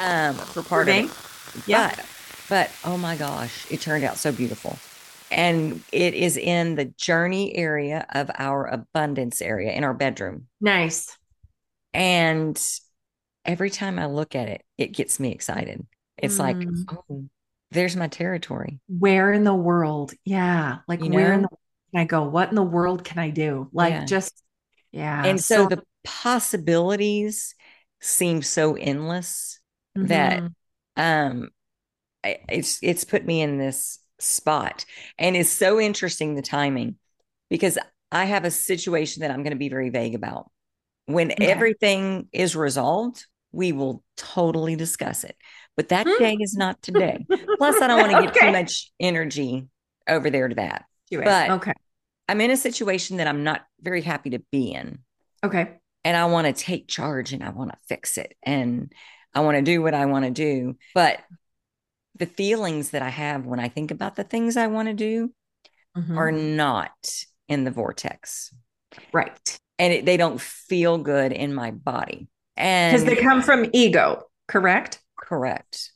um, for part of it. Yeah. But, but oh my gosh, it turned out so beautiful. And it is in the journey area of our abundance area in our bedroom. Nice. And every time I look at it, it gets me excited. It's like, Mm. oh, there's my territory. Where in the world? Yeah. Like You where in know? the can I go? What in the world can I do? Like Yeah. just yeah. And so the possibilities seem so endless that Mhm. um I- it's it's put me in this spot and it's so interesting the timing because I have a situation that I'm going to be very vague about. When Okay. everything is resolved, we will totally discuss it. But that Hmm. day is not today. Plus, I don't want to get too much energy over there to that. But- okay. I'm in a situation that I'm not very happy to be in. Okay. and I want to take charge and I want to fix it and I want to do what I want to do. But the feelings that I have when I think about the things I want to do Mhm. are not in the vortex right. and it, they don't feel good in my body. And Because they come from ego, correct? correct.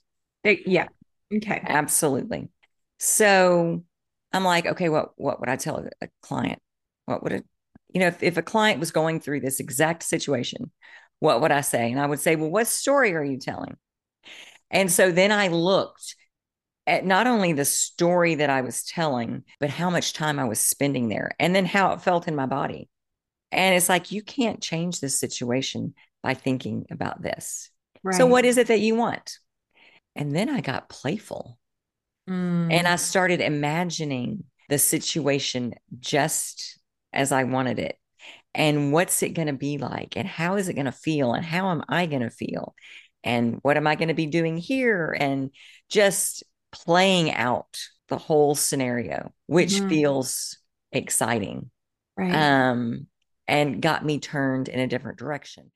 They, yeah. Okay. Absolutely. So I'm like, okay, what what would I tell a, a client? What would it, you know, if, if a client was going through this exact situation, what would I say? And I would say, well, what story are you telling? And so then I looked at not only the story that I was telling, but how much time I was spending there and then how it felt in my body. And it's like, you can't change this situation by thinking about this. So, what is it that you want? And then I got playful. Mm. And I started imagining the situation just as I wanted it. And what's it going to be like? And how is it going to feel? And how am I going to feel? And what am I going to be doing here? And just playing out the whole scenario, which Mhm. feels exciting right. um, and got me turned in a different direction.